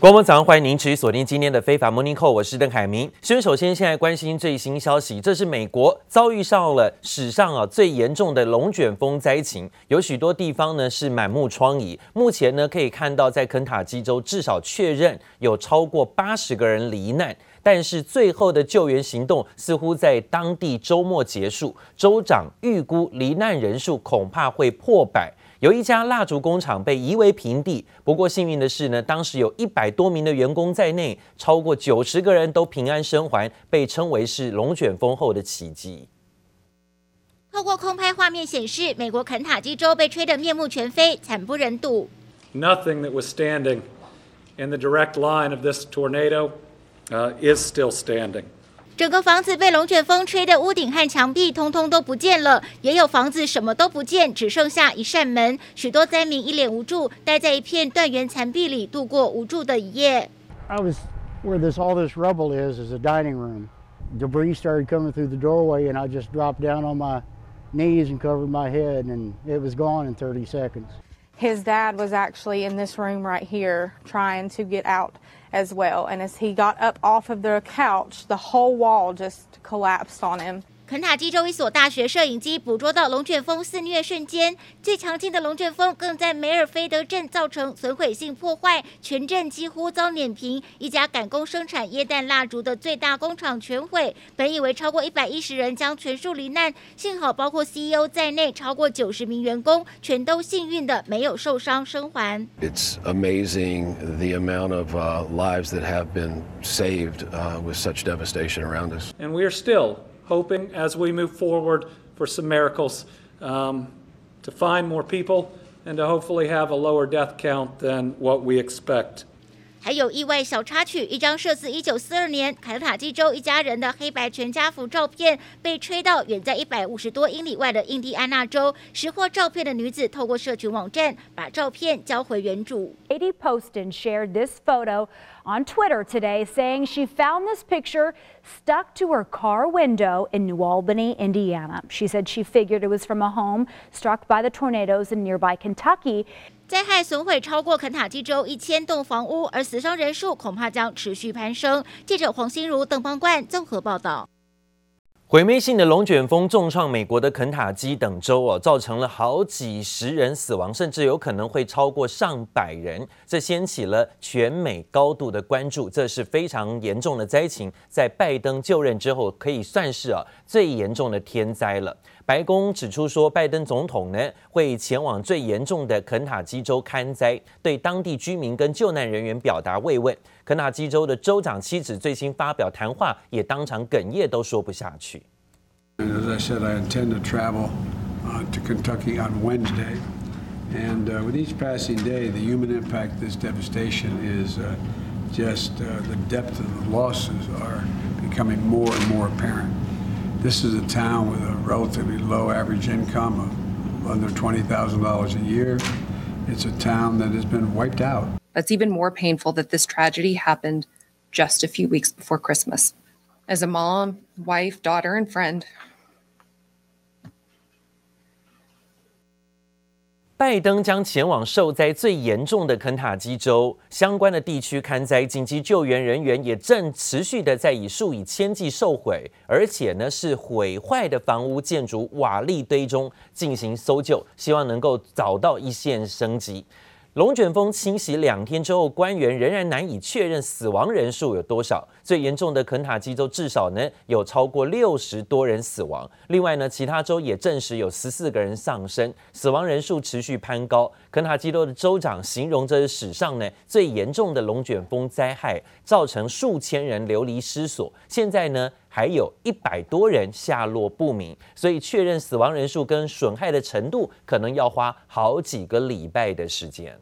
观众早上，欢迎您持续锁定今天的非凡 Morning Call，我是邓凯明。先首先，现在关心最新消息，这是美国遭遇上了史上啊最严重的龙卷风灾情，有许多地方呢是满目疮痍。目前呢可以看到，在肯塔基州至少确认有超过八十个人罹难，但是最后的救援行动似乎在当地周末结束。州长预估罹难人数恐怕会破百。有一家蜡烛工厂被夷为平地，不过幸运的是呢，当时有一百多名的员工在内，超过九十个人都平安生还，被称为是龙卷风后的奇迹。透过空拍画面显示，美国肯塔基州被吹得面目全非，惨不忍睹。Nothing that was standing in the direct line of this tornado is still standing. 整个房子被龙卷风吹得屋顶和墙壁通通都不见了，也有房子什么都不见，只剩下一扇门。许多灾民一脸无助，待在一片断垣残壁里度过无助的一夜。I was where this all this rubble is is a dining room. Debris started coming through the doorway, and I just dropped down on my knees and covered my head, and it was gone in 30 seconds. His dad was actually in this room right here, trying to get out. as well. And as he got up off of the couch, the whole wall just collapsed on him. 肯塔基州一所大学摄影机捕捉到龙卷风肆虐瞬间，最强劲的龙卷风更在梅尔菲德镇造成损毁性破坏，全镇几乎遭碾平。一家赶工生产液氮蜡烛的最大工厂全毁，本以为超过一百一十人将全数罹难，幸好包括 CEO 在内超过九十名员工全都幸运的没有受伤生还。It's amazing the amount of lives that have been saved with such devastation around us. And we are still. Hoping as we move forward for some miracles um, to find more people and to hopefully have a lower death count than what we expect. 还有意外小插曲，一张摄自一九四二年肯塔基州一家人的黑白全家福照片被吹到远在一百五十多英里外的印第安纳州。拾获照片的女子透过社群网站把照片交回原主。Katie Poston shared this photo on Twitter today, saying she found this picture stuck to her car window in New Albany, Indiana. She said she figured it was from a home struck by the tornadoes in nearby Kentucky. 灾害损毁超过肯塔基州一千栋房屋，而死伤人数恐怕将持续攀升。记者黄心如、邓邦冠综合报道。毁灭性的龙卷风重创美国的肯塔基等州哦，造成了好几十人死亡，甚至有可能会超过上百人。这掀起了全美高度的关注，这是非常严重的灾情，在拜登就任之后，可以算是啊最严重的天灾了。白宫指出说，拜登总统呢会前往最严重的肯塔基州勘灾，对当地居民跟救难人员表达慰问。肯塔基州的州长妻子最新发表谈话，也当场哽咽，都说不下去。As I said, I intend to travel to Kentucky on Wednesday, and with each passing day, the human impact this devastation is just the depth of the losses are becoming more and more apparent. This is a town with a relatively low average income of under $20,000 a year. It's a town that has been wiped out. That's even more painful that this tragedy happened just a few weeks before Christmas. As a mom, wife, daughter, and friend, 拜登将前往受灾最严重的肯塔基州相关的地区看灾，紧急救援人员也正持续的在以数以千计受毁，而且呢是毁坏的房屋建筑瓦砾堆中进行搜救，希望能够找到一线生机。龙卷风侵袭两天之后，官员仍然难以确认死亡人数有多少。最严重的肯塔基州至少呢有超过六十多人死亡。另外呢，其他州也证实有十四个人丧生，死亡人数持续攀高。肯塔基州的州长形容这是史上呢最严重的龙卷风灾害，造成数千人流离失所。现在呢还有一百多人下落不明，所以确认死亡人数跟损害的程度，可能要花好几个礼拜的时间。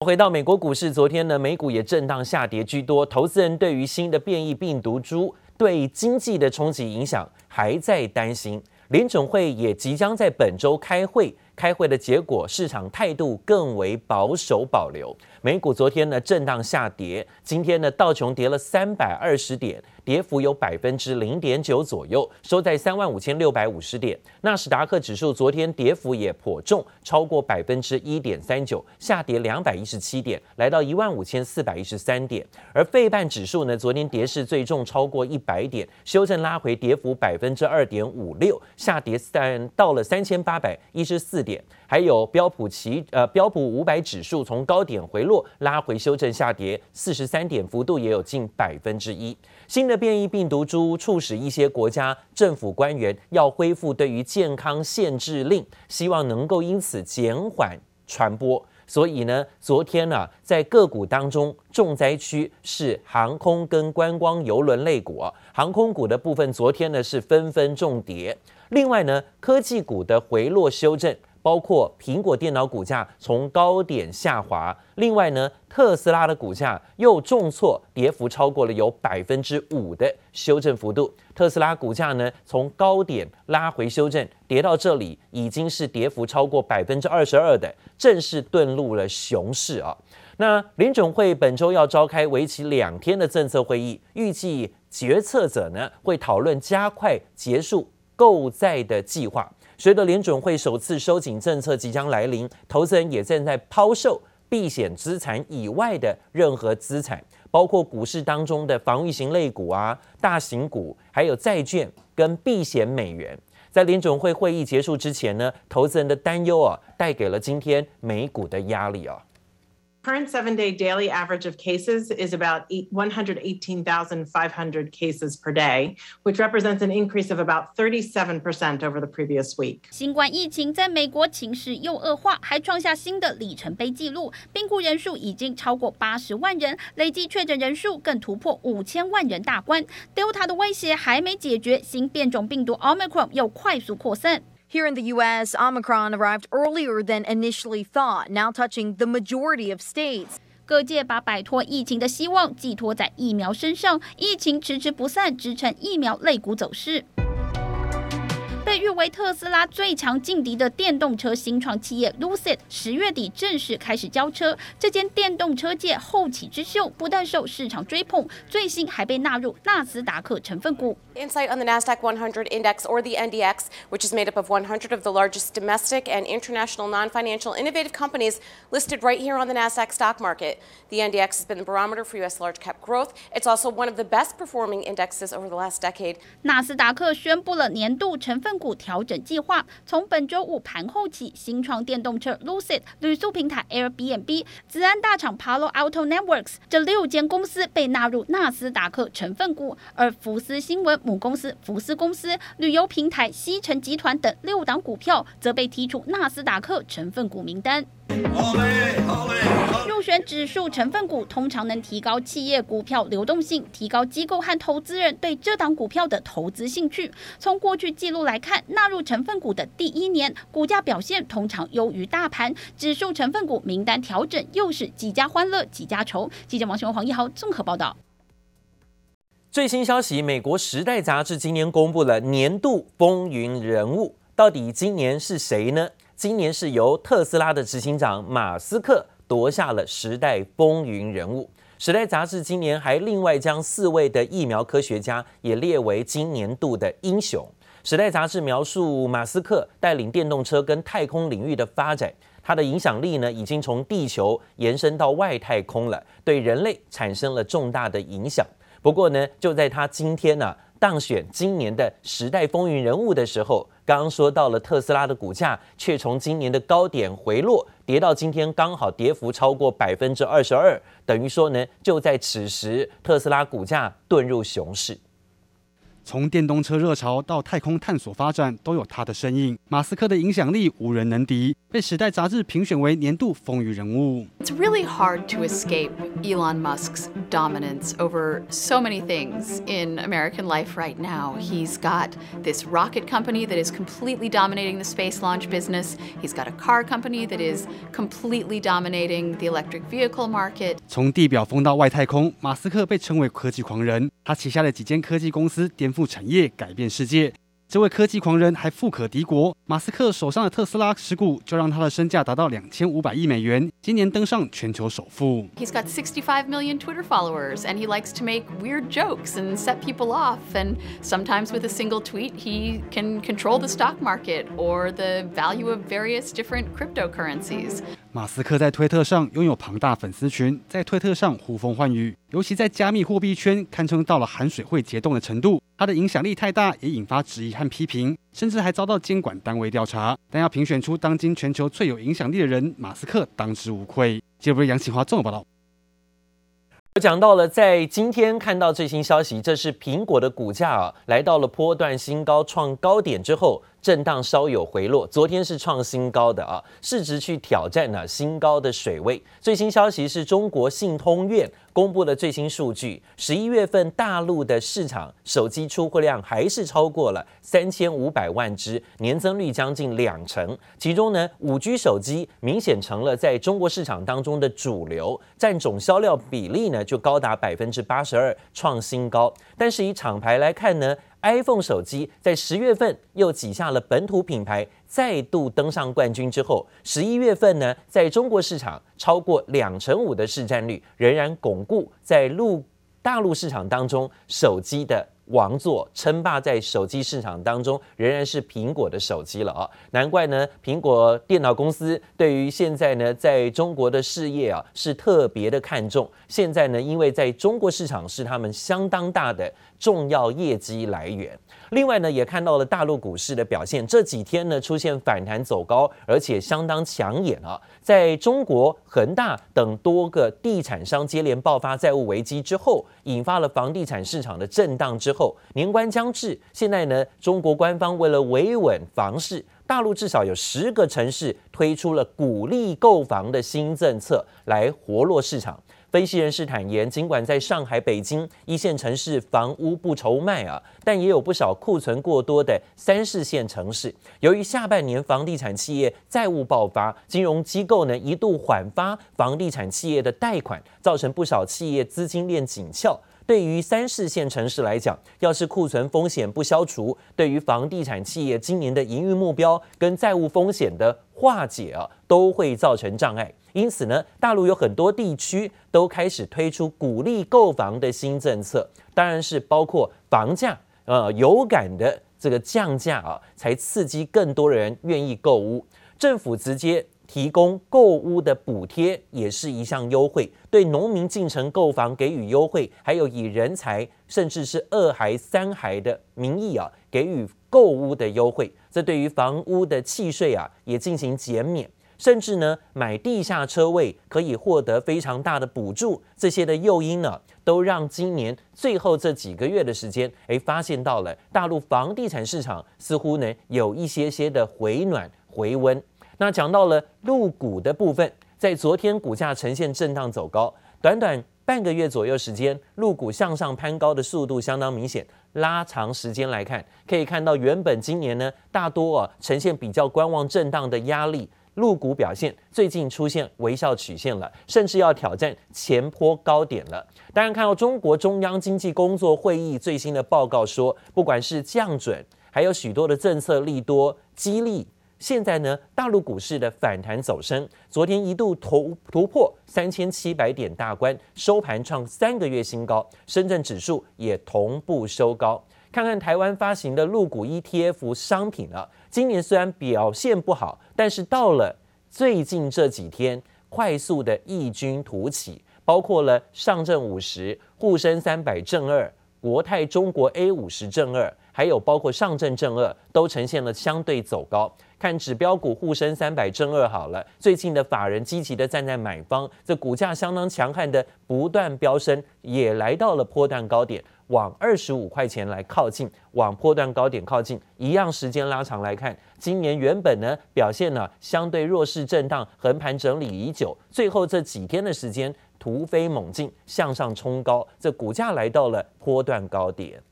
回到美国股市，昨天呢，美股也震荡下跌居多，投资人对于新的变异病毒株对经济的冲击影响还在担心。联准会也即将在本周开会，开会的结果市场态度更为保守保留。美股昨天呢震荡下跌，今天呢道琼跌了三百二十点。跌幅有百分之零点九左右，收在三万五千六百五十点。纳斯达克指数昨天跌幅也颇重，超过百分之一点三九，下跌两百一十七点，来到一万五千四百一十三点。而费半指数呢，昨天跌势最重，超过一百点，修正拉回，跌幅百分之二点五六，下跌三到了三千八百一十四点。还有标普奇呃标普五百指数从高点回落，拉回修正下跌四十三点，幅度也有近百分之一。新的变异病毒株促使一些国家政府官员要恢复对于健康限制令，希望能够因此减缓传播。所以呢，昨天呢、在个股当中，重灾区是航空跟观光邮轮类股。航空股的部分，昨天呢是纷纷重跌。另外呢，科技股的回落修正。包括苹果电脑股价从高点下滑，另外呢，特斯拉的股价又重挫，跌幅超过了有百分之五的修正幅度。特斯拉股价呢从高点拉回修正，跌到这里已经是跌幅超过百分之二十二的，正式遁入了熊市啊。那联准会本周要召开为期两天的政策会议，预计决策者呢会讨论加快结束购债的计划。随着联准会首次收紧政策即将来临，投资人也正在抛售避险资产以外的任何资产，包括股市当中的防御型类股啊、大型股，还有债券跟避险美元。在联准会会议结束之前呢，投资人的担忧啊，带给了今天美股的压力啊。Current seven-day daily average of cases is about 118,500 cases per day, which represents an increase of about 37% over the previous week. 新冠疫情在美国情势又恶化，还创下新的里程碑纪录，病故人数已经超过八十万人，累计确诊人数更突破五千万人大关。Delta 的威胁还没解决，新变种病毒 Omicron 又快速扩散。 Here in the U.S., Omicron arrived earlier than initially thought, now touching the majority of states. 各界把摆脱疫情的希望寄托在疫苗身上，疫情迟迟不散，支撑疫苗类股走势。 被誉为特斯拉最强劲敌的电动车新创企业 Lucid 十月底正式开始交车。这间电动车界后起之秀不但受市场追捧，最新还被纳入纳斯达克成分股。Insight on the Nasdaq 100 Index, or the NDX, which is made up of 100 of the largest domestic and international non-financial innovative companies listed right here on the Nasdaq stock market. The NDX has been the barometer for U.S. large cap growth. It's also one of the best performing indexes over the last decade. 纳斯达克宣布了年度成分 股调整计划，从本周五盘后起，新创电动车 Lucid、旅宿平台 Airbnb、子安大厂 Palo Alto Networks 这六间公司被纳入纳斯达克成分股，而福斯新闻母公司福斯公司、旅游平台西城集团等六档股票则被踢出纳斯达克成分股名单。入选指数成分股通常能提高企业股票流动性，提高机构和投资人对这档股票的投资兴趣。从过去记录来看，纳入成分股的第一年，股价表现通常优于大盘。指数成分股名单调整，又是几家欢乐几家愁。记者王雄、黄一豪综合报道。最新消息，美国《时代》杂志今年公布了年度风云人物，到底今年是谁呢？今年是由特斯拉的执行长马斯克夺下了时代风云人物。时代杂志今年还另外将四位的疫苗科学家也列为今年度的英雄。时代杂志描述马斯克带领电动车跟太空领域的发展，他的影响力呢已经从地球延伸到外太空了，对人类产生了重大的影响。不过呢，就在他今天呢、当选今年的时代风云人物的时候，刚刚说到了特斯拉的股价，却从今年的高点回落，跌到今天刚好跌幅超过百分之二十二，等于说呢，就在此时特斯拉股价遁入熊市。从电动车热潮到太空探索发展，都有他的身影。马斯克的影响力无人能敌，被《时代》杂志评选为年度风云人物。It's really hard to escape Elon Musk's dominance over so many things in American life right now. He's got this rocket company that is completely dominating the space launch business. He's got a car company that is completely dominating the electric vehicle market. 从地表疯到外太空，马斯克被称为科技狂人。他旗下的几间科技公司颠覆产业，改变世界。 这位科技狂人还富可敌国，马斯克手上的特斯拉持股就让他的身价达到两千五百亿美元，今年登上全球首富。He's got 65 million Twitter followers, and he likes to make weird jokes and set people off. And sometimes with a single tweet, he can control the stock market or the value of various different cryptocurrencies. 马斯克在推特上拥有庞大粉丝群，在推特上呼风唤雨，尤其在加密货币圈堪称到了含水会结冻的程度。他的影响力太大，也引发质疑和批评，甚至还遭到监管单位调查。但要评选出当今全球最有影响力的人，马斯克当之无愧。接着，杨启华综合报道。我讲到了，在今天看到最新消息，这是苹果的股价啊，来到了波段新高，创高点之后。震荡稍有回落，昨天是创新高的啊，市值去挑战了新高的水位。最新消息是中国信通院公布的最新数据，十一月份大陆的市场手机出货量还是超过了三千五百万只，年增率将近两成。其中呢，五 G 手机明显成了在中国市场当中的主流，占总销量比例呢就高达百分之八十二，创新高。但是以厂牌来看呢，iPhone 手机在十月份又挤下了本土品牌，再度登上冠军之后，十一月份呢，在中国市场超过两成五的市占率，仍然巩固在陆大陆市场当中手机的王座，称霸在手机市场当中，仍然是苹果的手机了啊！难怪呢，苹果电脑公司对于现在呢，在中国的事业啊，是特别的看重。现在呢，因为在中国市场是他们相当大的。重要业绩来源。另外呢，也看到了大陆股市的表现，这几天呢出现反弹走高，而且相当抢眼啊。在中国恒大等多个地产商接连爆发债务危机之后，引发了房地产市场的震荡之后，年关将至，现在呢，中国官方为了维稳房市，大陆至少有十个城市推出了鼓励购房的新政策，来活络市场。分析人士坦言，尽管在上海、北京一线城市房屋不愁卖啊，但也有不少库存过多的三四线城市。由于下半年房地产企业债务爆发，金融机构呢一度缓发房地产企业的贷款，造成不少企业资金链紧俏。对于三四线城市来讲，要是库存风险不消除，对于房地产企业今年的营运目标跟债务风险的化解啊，都会造成障碍。因此呢，大陆有很多地区都开始推出鼓励购房的新政策，当然是包括房价呃有感的这个降价啊，才刺激更多人愿意购屋。政府直接。提供购屋的补贴也是一项优惠，对农民进城购房给予优惠，还有以人才甚至是二孩、三孩的名义啊，给予购屋的优惠。这对于房屋的契税啊也进行减免，甚至呢买地下车位可以获得非常大的补助。这些的诱因呢，都让今年最后这几个月的时间，哎，发现到了大陆房地产市场似乎呢有一些些的回暖回温。那讲到了陆股的部分，在昨天股价呈现震荡走高，短短半个月左右时间，陆股向上攀高的速度相当明显。拉长时间来看，可以看到原本今年呢大多啊呈现比较观望震荡的压力，陆股表现最近出现微笑曲线了，甚至要挑战前坡高点了。当然看到中国中央经济工作会议最新的报告说，不管是降准，还有许多的政策利多激励。现在呢，大陆股市的反弹走升，昨天一度突突破三千七百点大关，收盘创三个月新高，深圳指数也同步收高。看看台湾发行的陆股 ETF 商品啊，今年虽然表现不好，但是到了最近这几天，快速的异军突起，包括了上证五十、沪深三百正二、国泰中国 A 五十正二，还有包括上证正二，都呈现了相对走高。看指标股沪深三百正二好了，最近的法人积极的站在买方，这股价相当强悍的不断飙升，也来到了波段高点，往二十五块钱来靠近，往波段高点靠近。一样时间拉长来看，今年原本呢表现呢相对弱势震荡，横盘整理已久，最后这几天的时间突飞猛进，向上冲高，这股价来到了波段高点。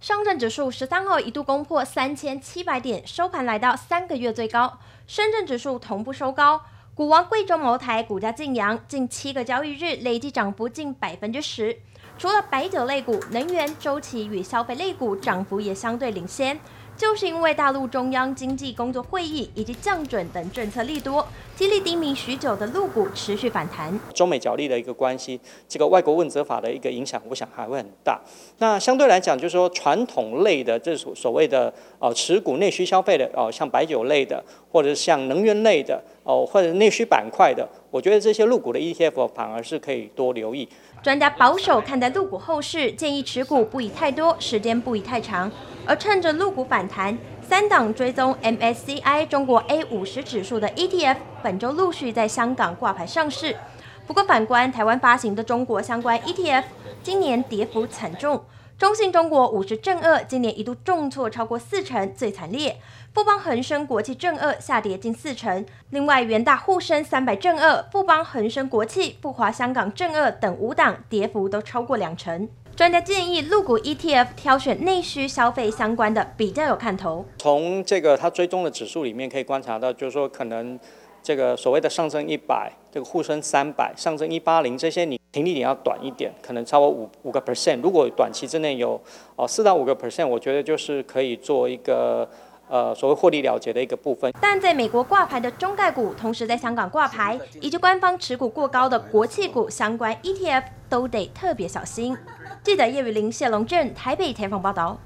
上证指数十三号一度攻破三千七百点，收盘来到三个月最高。深圳指数同步收高，股王贵州茅台股价劲扬，近七个交易日累计涨幅近百分之十。除了白酒类股，能源、周期与消费类股涨幅也相对领先。就是因为大陆中央经济工作会议以及降准等政策力度，激励低迷许久的陆股持续反弹。中美角力的一个关系，这个外国问责法的一个影响，我想还会很大。那相对来讲，就是说传统类的这所所谓的呃持股内需消费的哦、呃，像白酒类的，或者像能源类的哦、呃，或者内需板块的，我觉得这些陆股的 ETF 反而是可以多留意。专家保守看待陆股后市，建议持股不宜太多，时间不宜太长。而趁着陆股反弹，三档追踪 MSCI 中国 A 五十指数的 ETF 本周陆续在香港挂牌上市。不过反观台湾发行的中国相关 ETF，今年跌幅惨重。中信中国五十正二今年一度重挫超过四成，最惨烈。富邦恒生国际正二下跌近四成。另外，元大沪深三百正二、富邦恒生国际、富华香港正二等五档跌幅都超过两成。专家建议，陆股 ETF 挑选内需消费相关的比较有看头。从这个它追踪的指数里面可以观察到，就是说可能这个所谓的上证一百、这个沪深三百、上证一八零这些，你停利点要短一点，可能超过五五个 percent。如果短期之内有哦四到五个 percent，我觉得就是可以做一个呃所谓获利了结的一个部分。但在美国挂牌的中概股，同时在香港挂牌，以及官方持股过高的国企股相关 ETF，都得特别小心。记者叶雨玲、谢龙镇台北采访报道。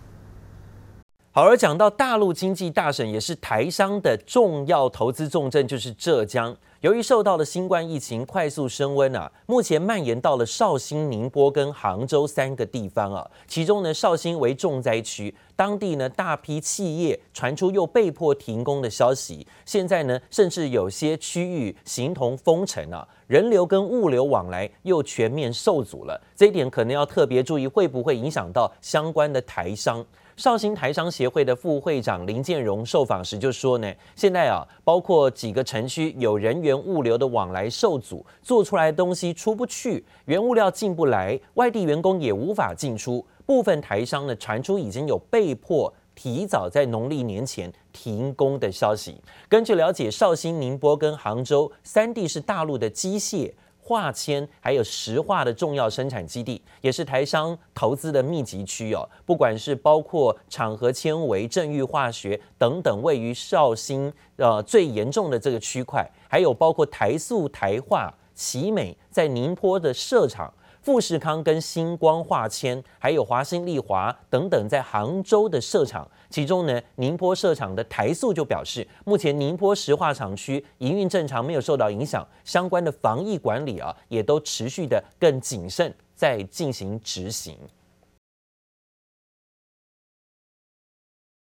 好，而讲到大陆经济大省，也是台商的重要投资重镇，就是浙江。由于受到了新冠疫情快速升温啊，目前蔓延到了绍兴、宁波跟杭州三个地方啊。其中呢，绍兴为重灾区，当地呢大批企业传出又被迫停工的消息。现在呢，甚至有些区域形同封城啊，人流跟物流往来又全面受阻了。这一点可能要特别注意，会不会影响到相关的台商？绍兴台商协会的副会长林建荣受访时就说呢，现在啊，包括几个城区有人员物流的往来受阻，做出来的东西出不去，原物料进不来，外地员工也无法进出。部分台商呢传出已经有被迫提早在农历年前停工的消息。根据了解，绍兴、宁波跟杭州三地是大陆的机械。化纤还有石化的重要生产基地，也是台商投资的密集区哦。不管是包括场合纤维、正裕化学等等，位于绍兴呃最严重的这个区块，还有包括台塑、台化、奇美在宁波的设厂。富士康跟星光化纤，还有华星丽华等等，在杭州的设厂，其中呢，宁波设厂的台塑就表示，目前宁波石化厂区营运正常，没有受到影响，相关的防疫管理啊，也都持续的更谨慎在进行执行。